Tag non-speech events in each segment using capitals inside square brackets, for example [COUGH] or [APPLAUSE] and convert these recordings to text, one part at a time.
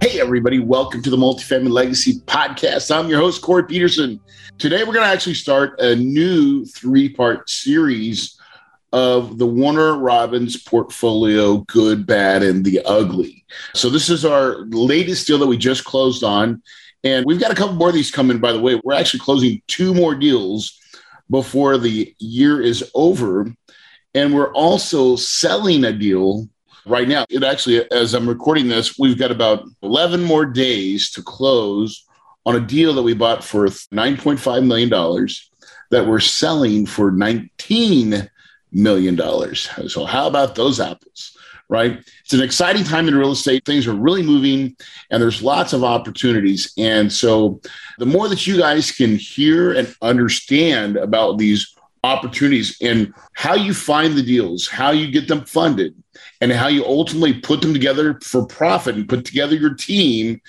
Hey, everybody, welcome to the Multifamily Legacy Podcast. I'm your host, Corey Peterson. Today, we're going to actually start a new three part series of the Warner Robins portfolio Good, Bad, and the Ugly. So, this is our latest deal that we just closed on. And we've got a couple more of these coming, by the way. We're actually closing two more deals before the year is over. And we're also selling a deal right now. It actually, as I'm recording this, we've got about 11 more days to close on a deal that we bought for $9.5 million that we're selling for $19 million. So, how about those apples? Right? It's an exciting time in real estate. Things are really moving and there's lots of opportunities. And so, the more that you guys can hear and understand about these opportunities and how you find the deals, how you get them funded, and how you ultimately put them together for profit and put together your team.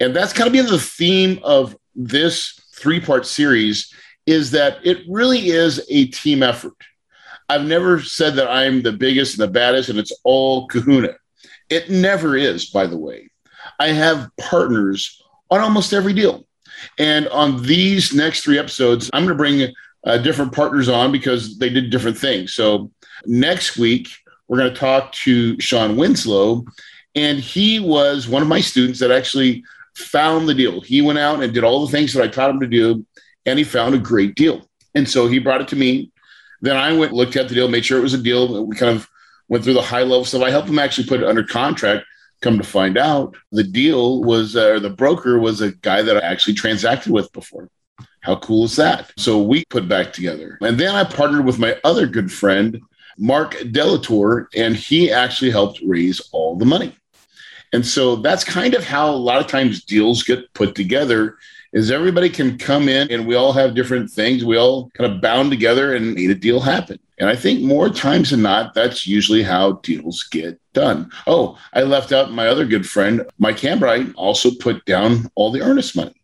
And that's kind of been the theme of this three part series is that it really is a team effort. I've never said that I'm the biggest and the baddest and it's all kahuna. It never is, by the way. I have partners on almost every deal. And on these next three episodes, I'm going to bring uh, different partners on because they did different things. So next week, we're going to talk to Sean Winslow. And he was one of my students that actually found the deal. He went out and did all the things that I taught him to do, and he found a great deal. And so he brought it to me. Then I went, looked at the deal, made sure it was a deal. We kind of went through the high level stuff. I helped him actually put it under contract. Come to find out, the deal was, uh, or the broker was a guy that I actually transacted with before. How cool is that? So we put back together. And then I partnered with my other good friend, Mark Delator, and he actually helped raise all the money. And so that's kind of how a lot of times deals get put together is everybody can come in and we all have different things. We all kind of bound together and made a deal happen. And I think more times than not, that's usually how deals get done. Oh, I left out my other good friend, Mike Hambright, also put down all the earnest money.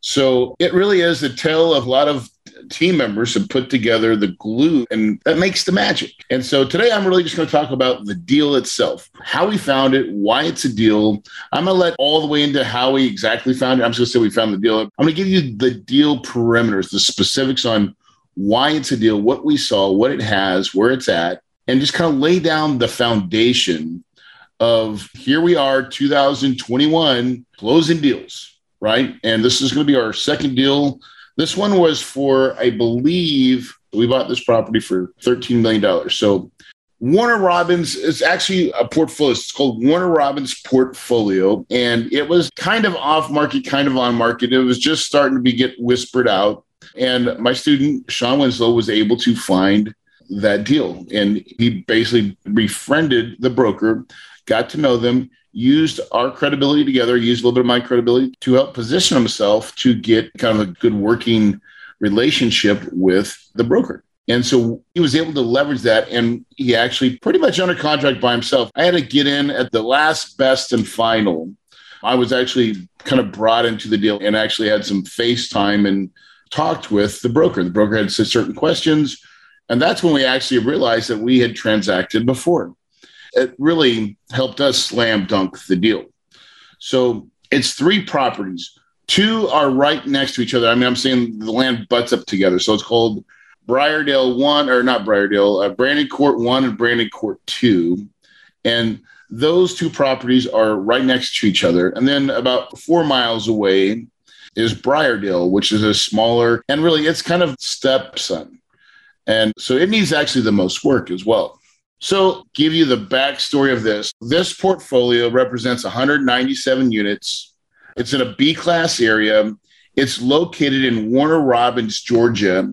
So it really is a tale of a lot of team members have put together the glue and that makes the magic. And so today I'm really just going to talk about the deal itself, how we found it, why it's a deal. I'm going to let all the way into how we exactly found it. I'm just going to say we found the deal. I'm going to give you the deal perimeters, the specifics on why it's a deal, what we saw, what it has, where it's at, and just kind of lay down the foundation of here we are 2021 closing deals, right? And this is going to be our second deal this one was for, I believe, we bought this property for $13 million. So Warner Robins is actually a portfolio. It's called Warner Robins Portfolio. And it was kind of off market, kind of on market. It was just starting to be get whispered out. And my student, Sean Winslow, was able to find that deal. And he basically befriended the broker, got to know them, used our credibility together, used a little bit of my credibility to help position himself to get kind of a good working relationship with the broker. And so he was able to leverage that. And he actually pretty much under contract by himself. I had to get in at the last, best, and final. I was actually kind of brought into the deal and actually had some FaceTime and talked with the broker. The broker had said certain questions. And that's when we actually realized that we had transacted before it really helped us slam dunk the deal. So it's three properties. Two are right next to each other. I mean, I'm saying the land butts up together. So it's called Briardale 1, or not Briardale, uh, Brandon Court 1 and Brandon Court 2. And those two properties are right next to each other. And then about four miles away is Briardale, which is a smaller, and really it's kind of stepson. And so it needs actually the most work as well. So, give you the backstory of this. This portfolio represents 197 units. It's in a B class area. It's located in Warner Robins, Georgia,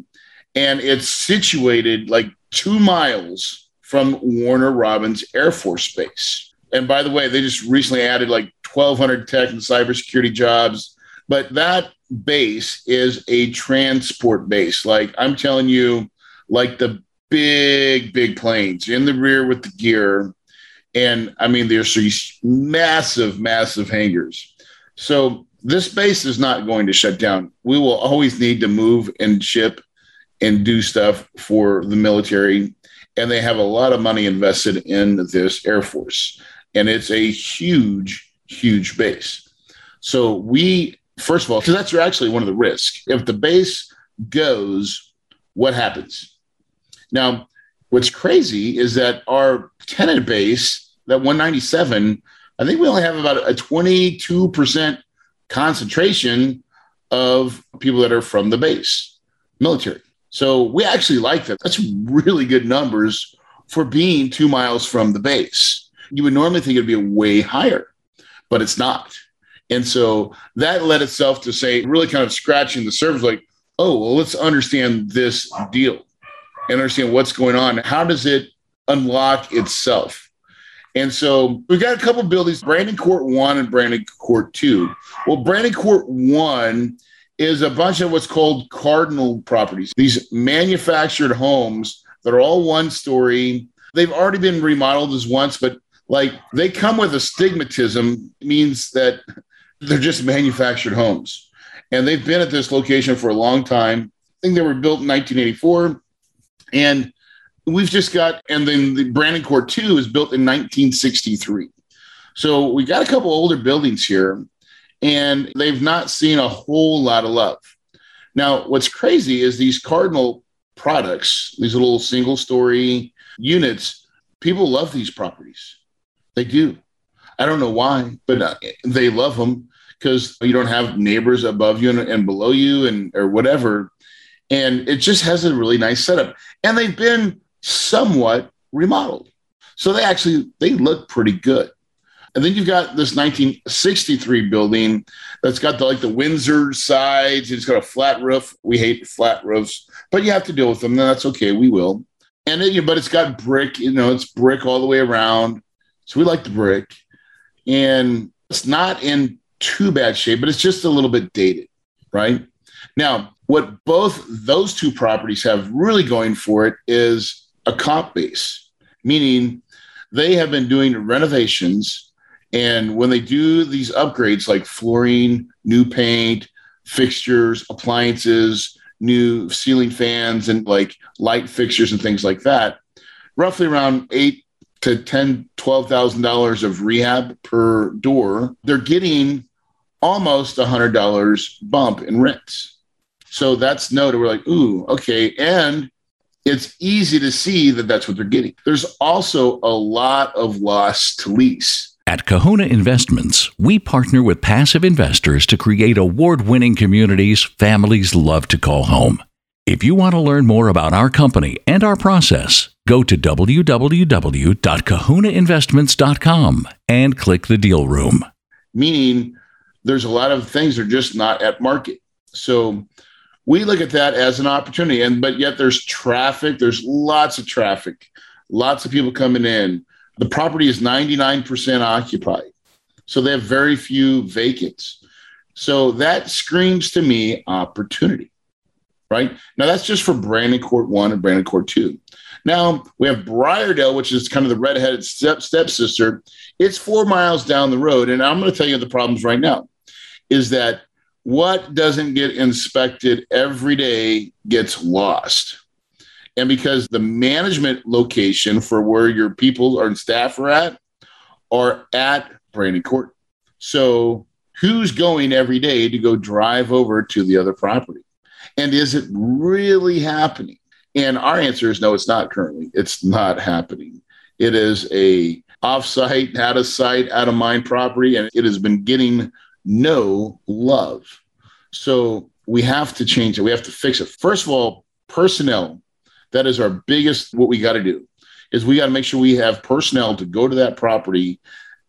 and it's situated like two miles from Warner Robins Air Force Base. And by the way, they just recently added like 1,200 tech and cybersecurity jobs. But that base is a transport base. Like I'm telling you, like the big, big planes in the rear with the gear. And I mean, there's these massive, massive hangars. So this base is not going to shut down. We will always need to move and ship and do stuff for the military. And they have a lot of money invested in this Air Force. And it's a huge, huge base. So we, first of all, because that's actually one of the risks. If the base goes, what happens? Now, what's crazy is that our tenant base, that 197, I think we only have about a 22% concentration of people that are from the base, military. So we actually like that. That's really good numbers for being two miles from the base. You would normally think it'd be way higher, but it's not. And so that led itself to say, really kind of scratching the surface, like, oh, well, let's understand this deal and understand what's going on. How does it unlock itself? And so we've got a couple buildings, Brandon Court 1 and Brandon Court 2. Well, Brandon Court 1 is a bunch of what's called cardinal properties, these manufactured homes that are all one story. They've already been remodeled as once, but like they come with a stigmatism, means that they're just manufactured homes. And they've been at this location for a long time. I think they were built in 1984. And we've just got, and then the Brandon Court 2 is built in 1963. So we got a couple older buildings here, and they've not seen a whole lot of love. Now, what's crazy is these Cardinal products, these little single story units, people love these properties. They do. I don't know why, but uh, they love them because you don't have neighbors above you and, and below you and or whatever. And it just has a really nice setup. And they've been somewhat remodeled. So they actually they look pretty good. And then you've got this 1963 building that's got the like the Windsor sides. It's got a flat roof. We hate flat roofs, but you have to deal with them. that's okay. We will. And it, but it's got brick. You know, it's brick all the way around. So we like the brick, and it's not in too bad shape, but it's just a little bit dated, right? Now, what both those two properties have really going for it is a comp base, meaning they have been doing renovations. And when they do these upgrades like flooring, new paint, fixtures, appliances, new ceiling fans, and like light fixtures and things like that, roughly around eight to ten, twelve thousand dollars of rehab per door, they're getting almost a hundred dollars bump in rents. So that's noted. We're like, ooh, okay. And it's easy to see that that's what they're getting. There's also a lot of loss to lease. At Kahuna Investments, we partner with passive investors to create award winning communities families love to call home. If you want to learn more about our company and our process, go to www.kahunainvestments.com and click the deal room. Meaning, there's a lot of things that are just not at market. So, we look at that as an opportunity and but yet there's traffic there's lots of traffic lots of people coming in. The property is 99% occupied so they have very few vacants so that screams to me opportunity right? Now that's just for brandon court 1 and brandon court 2 now we have briardale which is kind of the redheaded step stepsister. It's four miles down the road and i'm going to tell you the problems right now is that what doesn't get inspected every day gets lost. And because the management location for where your people are or staff are at are at Brandon Court. So who's going every day to go drive over to the other property? And is it really happening? And our answer is no, it's not currently. It's not happening. It is a offsite, out of sight, out of mind property, and it has been getting no love. So we have to change it. We have to fix it. First of all, personnel. That is our biggest, what we got to do is we got to make sure we have personnel to go to that property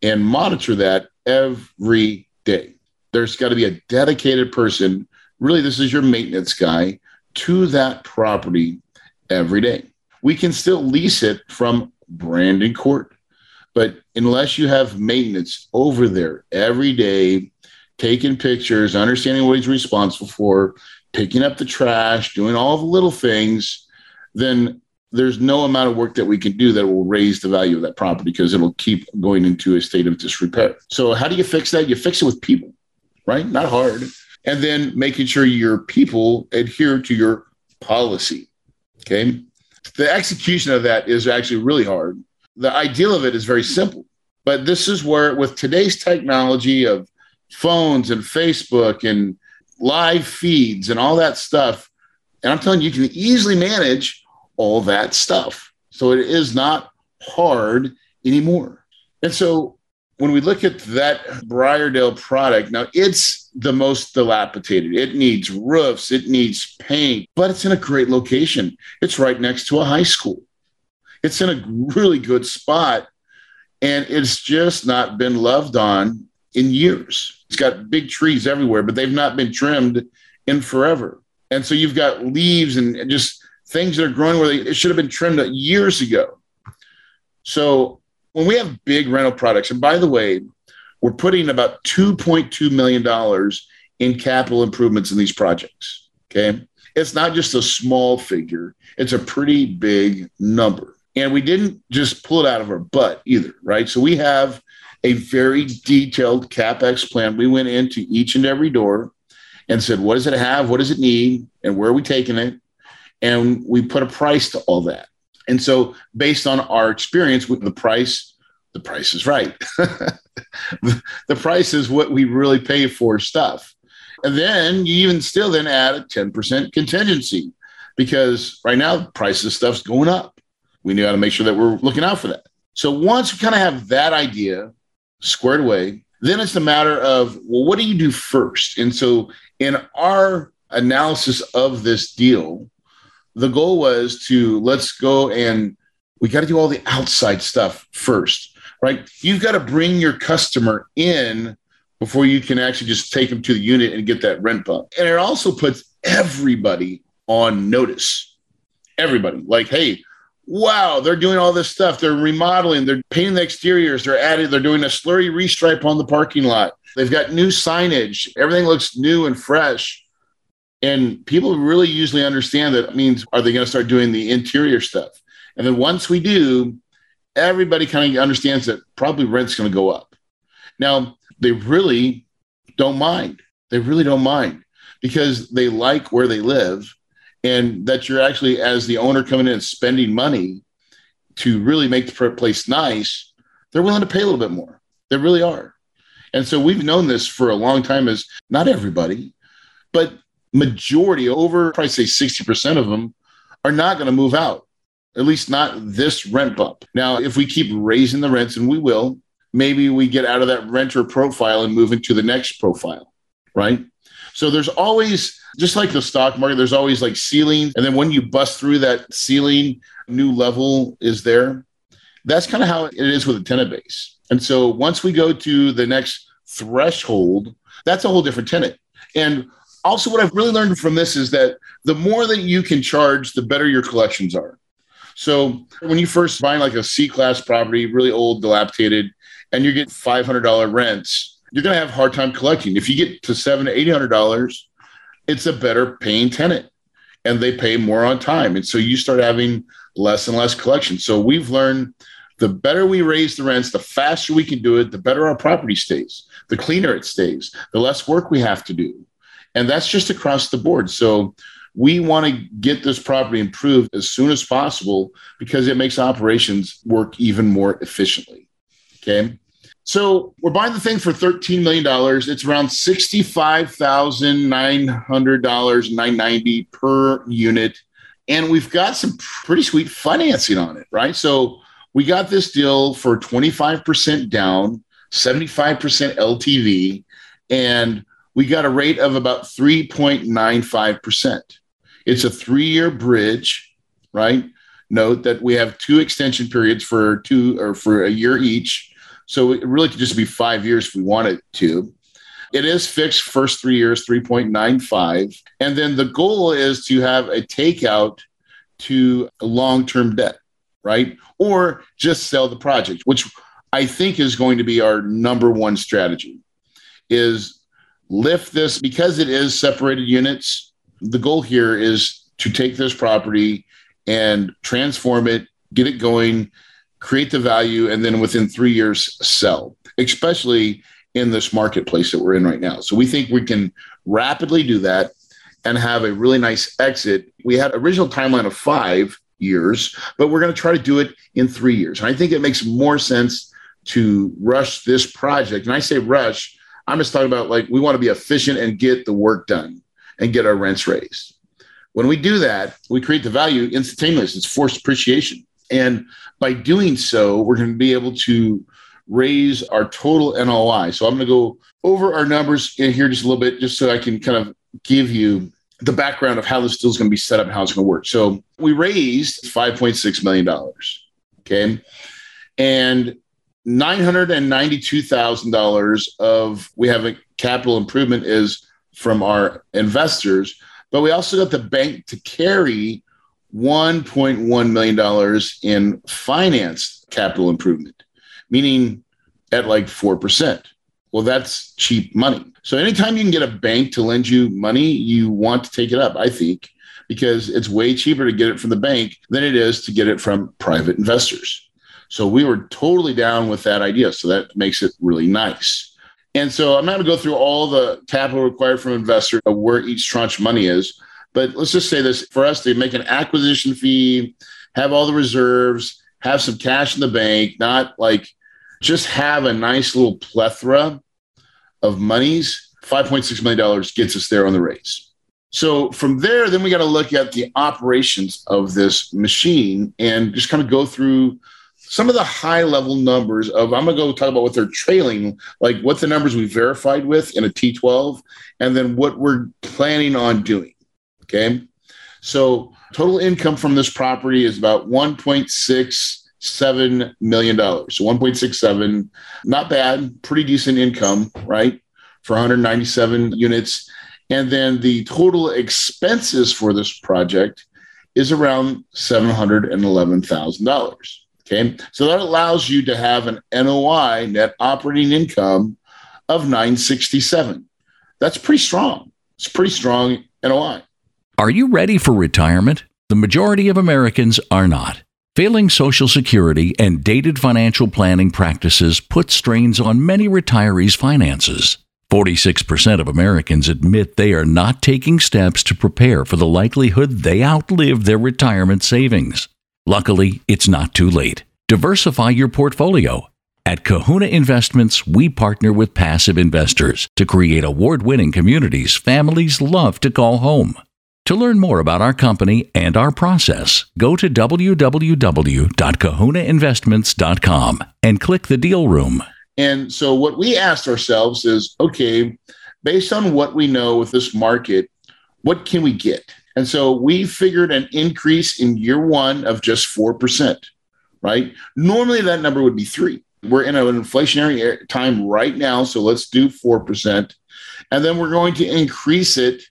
and monitor that every day. There's got to be a dedicated person. Really, this is your maintenance guy to that property every day. We can still lease it from Brandon Court But unless you have maintenance over there every day, taking pictures, understanding what he's responsible for, picking up the trash, doing all the little things, then there's no amount of work that we can do that will raise the value of that property because it'll keep going into a state of disrepair. So, how do you fix that? You fix it with people, right? Not hard. And then making sure your people adhere to your policy. Okay. The execution of that is actually really hard. The ideal of it is very simple. But this is where, with today's technology of phones and Facebook and live feeds and all that stuff, and I'm telling you, you can easily manage all that stuff. So it is not hard anymore. And so when we look at that Briardale product, now it's the most dilapidated. It needs roofs, it needs paint, but it's in a great location. It's right next to a high school. It's in a really good spot, and it's just not been loved on in years. It's got big trees everywhere, but they've not been trimmed in forever. And so you've got leaves and just things that are growing where they, it should have been trimmed years ago. So when we have big rental products, and by the way, we're putting about $2.2 million in capital improvements in these projects. Okay. It's not just a small figure, it's a pretty big number. And we didn't just pull it out of our butt either, right? So we have a very detailed CapEx plan. We went into each and every door and said, what does it have? What does it need? And where are we taking it? and we put a price to all that. And so, based on our experience with the price, the price is right. [LAUGHS] the price is what we really pay for stuff. And then you even still then add a 10% contingency because right now the price of stuff's going up. We knew how to make sure that we're looking out for that. So once we kind of have that idea squared away, then it's a matter of, well, what do you do first? And so in our analysis of this deal, the goal was to let's go and we got to do all the outside stuff first, right? You've got to bring your customer in before you can actually just take them to the unit and get that rent bump. And it also puts everybody on notice. Everybody, like, hey, wow, they're doing all this stuff. They're remodeling, they're painting the exteriors, they're adding, they're doing a slurry restripe on the parking lot. They've got new signage. Everything looks new and fresh. And people really usually understand that means are they going to start doing the interior stuff? And then once we do, everybody kind of understands that probably rent's going to go up. Now, they really don't mind. They really don't mind because they like where they live and that you're actually, as the owner coming in and spending money to really make the place nice, they're willing to pay a little bit more. They really are. And so we've known this for a long time as not everybody, but majority, over probably say 60% of them, are not going to move out, at least not this rent bump. Now, if we keep raising the rents, and we will, maybe we get out of that renter profile and move into the next profile, right? So there's always, just like the stock market, there's always like ceilings. And then when you bust through that ceiling, new level is there. That's kind of how it is with a tenant base. And so once we go to the next threshold, that's a whole different tenant. And also what I've really learned from this is that the more that you can charge, the better your collections are. So when you first buy like a C class property, really old, dilapidated, and you get $500 rents, you're going to have a hard time collecting. If you get to seven to $800, it's a better paying tenant and they pay more on time. And so you start having less and less collection. So we've learned the better we raise the rents, the faster we can do it, the better our property stays, the cleaner it stays, the less work we have to do. And that's just across the board. So we want to get this property improved as soon as possible because it makes operations work even more efficiently. Okay. So we're buying the thing for $13 million. It's around $65,900, 990 per unit. And we've got some pretty sweet financing on it, right? So we got this deal for 25% down, 75% LTV, and we got a rate of about 3.95%. It's a three year bridge, right? Note that we have two extension periods for two or for a year each. So it really could just be five years if we wanted to. It is fixed first three years, 3.95. And then the goal is to have a takeout to long term debt, right? Or just sell the project, which I think is going to be our number one strategy is lift this because it is separated units. The goal here is to take this property and transform it, get it going, create the value, and then within three years sell, especially in this marketplace that we're in right now. So we think we can rapidly do that and have a really nice exit. We had original timeline of five years, but we're going to try to do it in three years. And I think it makes more sense to rush this project. And I say rush, I'm just talking about like we want to be efficient and get the work done and get our rents raised. When we do that, we create the value instantaneously. It's forced appreciation. And by doing so, we're going to be able to raise our total NOI. So I'm going to go over our numbers here just a little bit, just so I can kind of give you the background of how this deal is going to be set up and how it's going to work. So we raised $5.6 million. Okay. And $992,000 of we have a capital improvement is from our investors, but we also got the bank to carry $1.1 million in financed capital improvement, meaning at like 4%. Well, that's cheap money. So anytime you can get a bank to lend you money, you want to take it up, I think, because it's way cheaper to get it from the bank than it is to get it from private investors. So we were totally down with that idea. So that makes it really nice. And so I'm not going to go through all the capital required from investor of where each tranche money is, but let's just say this for us to make an acquisition fee, have all the reserves, have some cash in the bank, not like just have a nice little plethora of monies. $5.6 million gets us there on the raise. So from there, then we got to look at the operations of this machine and just kind of go through some of the high level numbers of I'm gonna go talk about what they're trailing, like what the numbers we verified with in a T12, and then what we're planning on doing. Okay. So total income from this property is about 1.67 million dollars. So 1.67, not bad, pretty decent income, right? For 197 units. And then the total expenses for this project is around $711,000. Okay. So that allows you to have an NOI, net operating income, of 967. That's pretty strong. It's pretty strong NOI. Are you ready for retirement? The majority of Americans are not. Failing Social Security and dated financial planning practices put strains on many retirees' finances. 46% of Americans admit they are not taking steps to prepare for the likelihood they outlive their retirement savings. Luckily, it's not too late. Diversify your portfolio. At Kahuna Investments, we partner with passive investors to create award winning communities families love to call home. To learn more about our company and our process, go to www.kahunainvestments.com and click the deal room. And so, what we asked ourselves is okay, based on what we know with this market, what can we get? And so we figured an increase in year one of just 4%, right? Normally that number would be three. We're in an inflationary time right now. So let's do 4%. And then we're going to increase it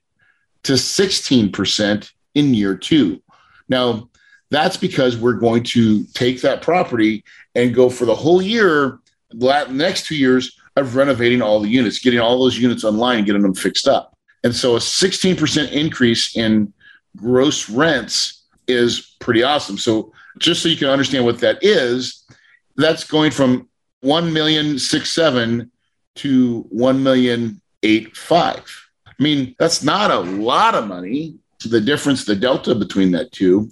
to 16% in year two. Now, that's because we're going to take that property and go for the whole year, the next two years of renovating all the units, getting all those units online, getting them fixed up. And so a 16% increase in gross rents is pretty awesome. So just so you can understand what that is, that's going from one million six seven to one million eight five. I mean, that's not a lot of money. The difference, the delta between that two,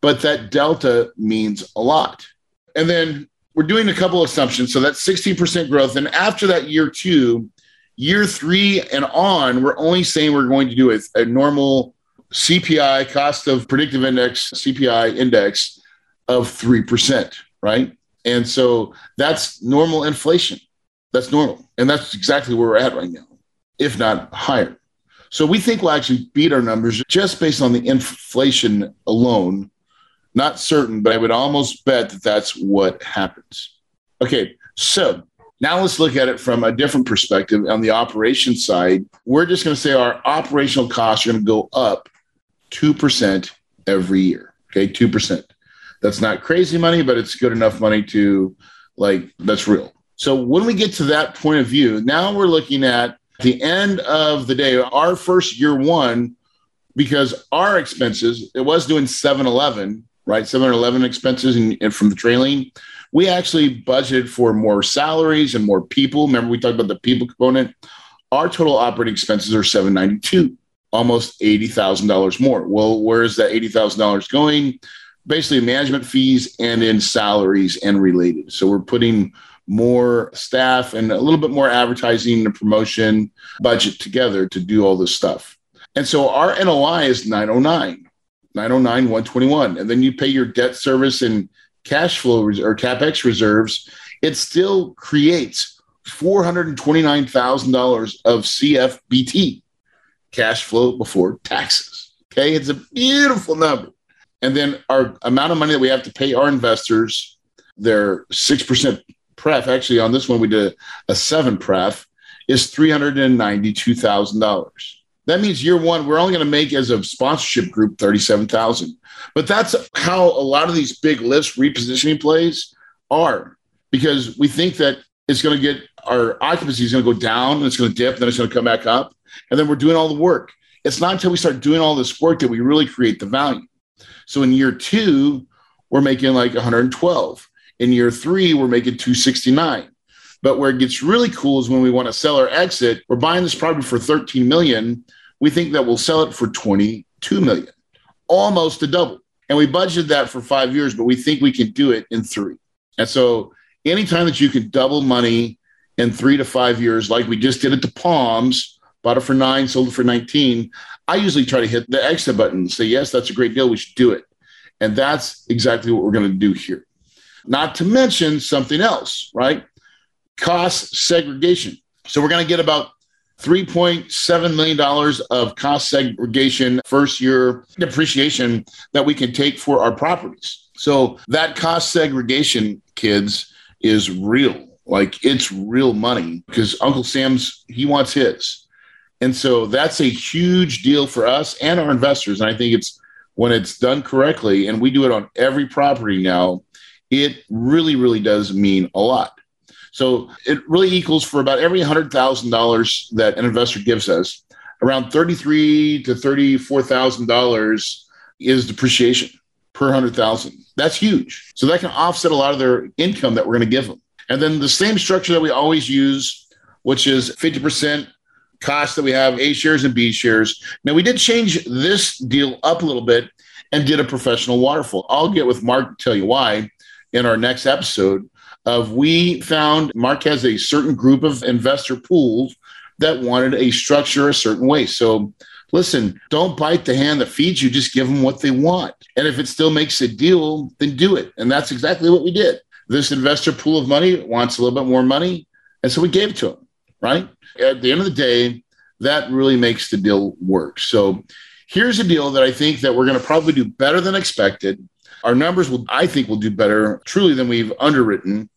but that delta means a lot. And then we're doing a couple assumptions. So that's 16% growth. And after that year two, year three and on, we're only saying we're going to do a, a normal CPI, cost of predictive index, CPI index of 3%, right? And so that's normal inflation. That's normal. And that's exactly where we're at right now, if not higher. So we think we'll actually beat our numbers just based on the inflation alone. Not certain, but I would almost bet that that's what happens. Okay, so now let's look at it from a different perspective on the operation side. We're just going to say our operational costs are going to go up 2% every year. Okay, 2%. That's not crazy money, but it's good enough money to Like that's real. So when we get to that point of view, now we're looking at the end of the day, our first year one, because our expenses, it was doing 7 Eleven, right? 7 Eleven expenses and, and from the trailing. We actually budgeted for more salaries and more people. Remember, we talked about the people component. Our total operating expenses are 792, almost $80,000 more. Well, where is that $80,000 going? Basically, management fees and in salaries and related. So we're putting more staff and a little bit more advertising and promotion budget together to do all this stuff. And so our NOI is 909, 909, 121. And then you pay your debt service and cash flow or capex reserves. It still creates $429,000 of CFBT, cash flow before taxes. Okay. It's a beautiful number. And then our amount of money that we have to pay our investors, their 6% pref, actually on this one, we did a, seven pref, is $392,000. That means year one, we're only going to make as a sponsorship group 37,000. But that's how a lot of these big lifts repositioning plays are because we think that it's going to get our occupancy is going to go down and it's going to dip, and then it's going to come back up. And then we're doing all the work. It's not until we start doing all this work that we really create the value. So in year two, we're making like 112. In year three, we're making 269. But where it gets really cool is when we want to sell or exit, we're buying this property for 13 million. We think that we'll sell it for 22 million, almost a double. And we budgeted that for five years, but we think we can do it in three. And so anytime that you can double money in three to five years, like we just did at the Palms, bought it for nine, sold it for 19, I usually try to hit the exit button and say, yes, that's a great deal. We should do it. And that's exactly what we're going to do here. Not to mention something else, right? Cost segregation. So we're going to get about $3.7 million of cost segregation first year depreciation that we can take for our properties. So that cost segregation, kids, is real. Like it's real money because Uncle Sam's, he wants his. And so that's a huge deal for us and our investors. And I think it's when it's done correctly, and we do it on every property now, it really, really does mean a lot. So it really equals for about every hundred thousand dollars that an investor gives us, around thirty-three to thirty-four thousand dollars is depreciation per hundred thousand. That's huge. So that can offset a lot of their income that we're going to give them. And then the same structure that we always use, which is fifty percent cost that we have A shares and B shares. Now we did change this deal up a little bit and did a professional waterfall. I'll get with Mark to tell you why in our next episode of we found Mark has a certain group of investor pools that wanted a structure a certain way. So listen, don't bite the hand that feeds you, just give them what they want. And if it still makes a deal, then do it. And that's exactly what we did. This investor pool of money wants a little bit more money. And so we gave it to them, right? At the end of the day, that really makes the deal work. So here's a deal that I think that we're going to probably do better than expected. Our numbers will, I think, will do better truly than we've underwritten.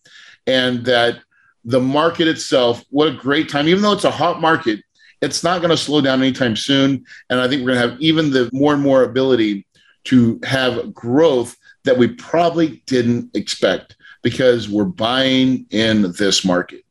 And that the market itself, what a great time, even though it's a hot market, it's not going to slow down anytime soon. And I think we're going to have even the more and more ability to have growth that we probably didn't expect because we're buying in this market.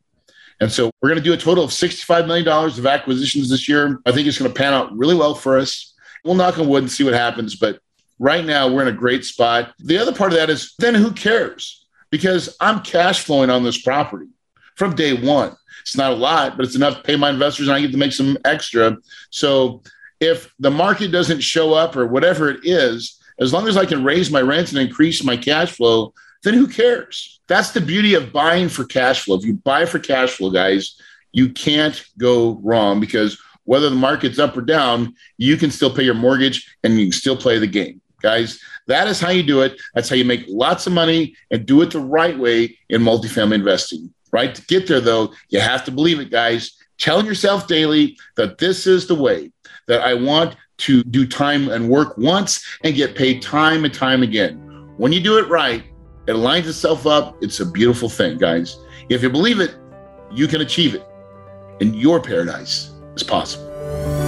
And so we're going to do a total of $65 million of acquisitions this year. I think it's going to pan out really well for us. We'll knock on wood and see what happens. But right now we're in a great spot. The other part of that is then who cares? Because I'm cash flowing on this property from day one. It's not a lot, but it's enough to pay my investors and I get to make some extra. So if the market doesn't show up or whatever it is, as long as I can raise my rents and increase my cash flow, then who cares? That's the beauty of buying for cash flow. If you buy for cash flow, guys, you can't go wrong because whether the market's up or down, you can still pay your mortgage and you can still play the game guys. That is how you do it. That's how you make lots of money and do it the right way in multifamily investing. Right? To get there, though, you have to believe it, guys. Tell yourself daily that this is the way that I want to do time and work once and get paid time and time again. When you do it right, it lines itself up. It's a beautiful thing, guys. If you believe it, you can achieve it. And your paradise is possible.